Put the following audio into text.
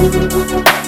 Música